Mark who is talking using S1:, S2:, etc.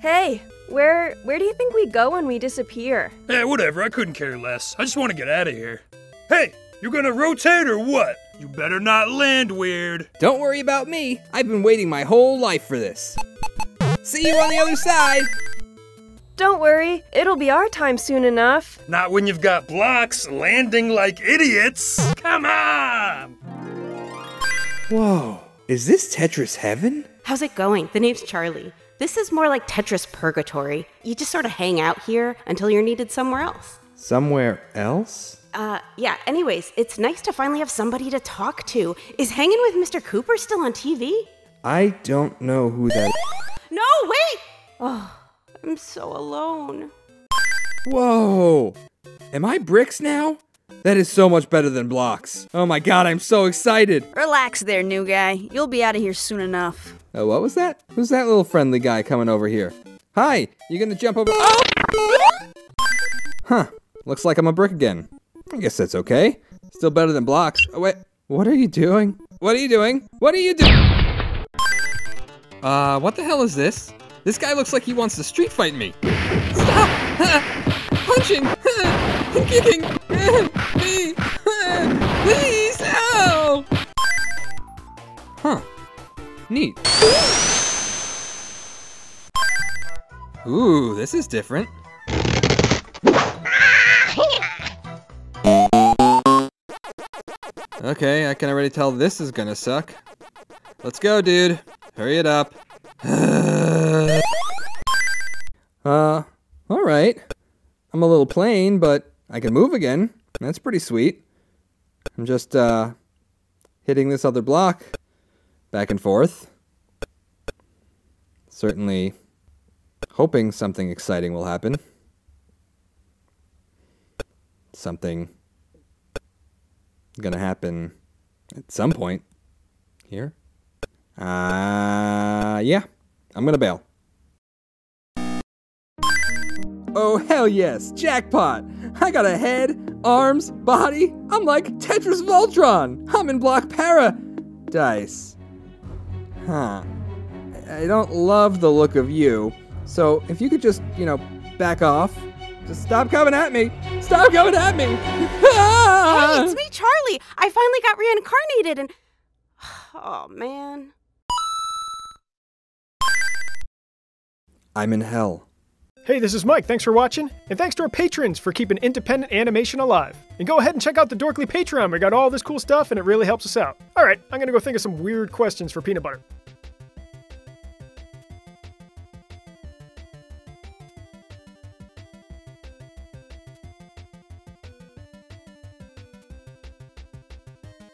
S1: Hey, where where do you think we go when we disappear?
S2: Eh, whatever, I couldn't care less. I just want to get out of here. Hey, you're gonna rotate or what? You better not land weird.
S3: Don't worry about me. I've been waiting my whole life for this. See you on the other side.
S1: Don't worry, it'll be our time soon enough.
S2: Not when you've got blocks landing like idiots. Come on!
S3: Whoa. Is this Tetris heaven?
S4: How's it going? The name's Charlie. This is more like Tetris Purgatory. You just sort of hang out here until you're needed somewhere else.
S3: Somewhere else?
S4: Uh, yeah, anyways, it's nice to finally have somebody to talk to. Is hanging with Mr. Cooper still on TV?
S3: I don't know who that
S4: No, wait! Oh, I'm so alone.
S3: Whoa! Am I bricks now? That is so much better than blocks. Oh my god, I'm so excited.
S5: Relax there, new guy. You'll be out of here soon enough.
S3: Oh, what was that? Who's that little friendly guy coming over here? Hi, you gonna jump over? Oh! Huh, looks like I'm a brick again. I guess that's okay. Still better than blocks. Oh, wait, what are you doing? What are you doing? What are you doing? Uh, what the hell is this? This guy looks like he wants to street fight me. Stop! Punching! Kicking! Please help! Huh. Neat. Ooh, this is different. Okay, I can already tell this is gonna suck. Let's go, dude. Hurry it up. uh, alright. I'm a little plain, but I can move again. That's pretty sweet. I'm just, uh, hitting this other block back and forth. Certainly hoping something exciting will happen. Something gonna happen at some point here. Uh, yeah, I'm gonna bail. Oh, hell yes, jackpot! I got a head, arms, body. I'm like Tetris Voltron. I'm in block para. Dice. Huh. I don't love the look of you. So if you could just, you know, back off. Just stop coming at me. Stop coming at me.
S4: Hey, it's me, Charlie. I finally got reincarnated and. Oh, man.
S3: I'm in hell.
S6: Hey, this is Mike. Thanks for watching, and thanks to our patrons for keeping independent animation alive. And go ahead and check out the Dorkly Patreon. We got all this cool stuff, and it really helps us out. All right, I'm gonna go think of some weird questions for Peanut Butter.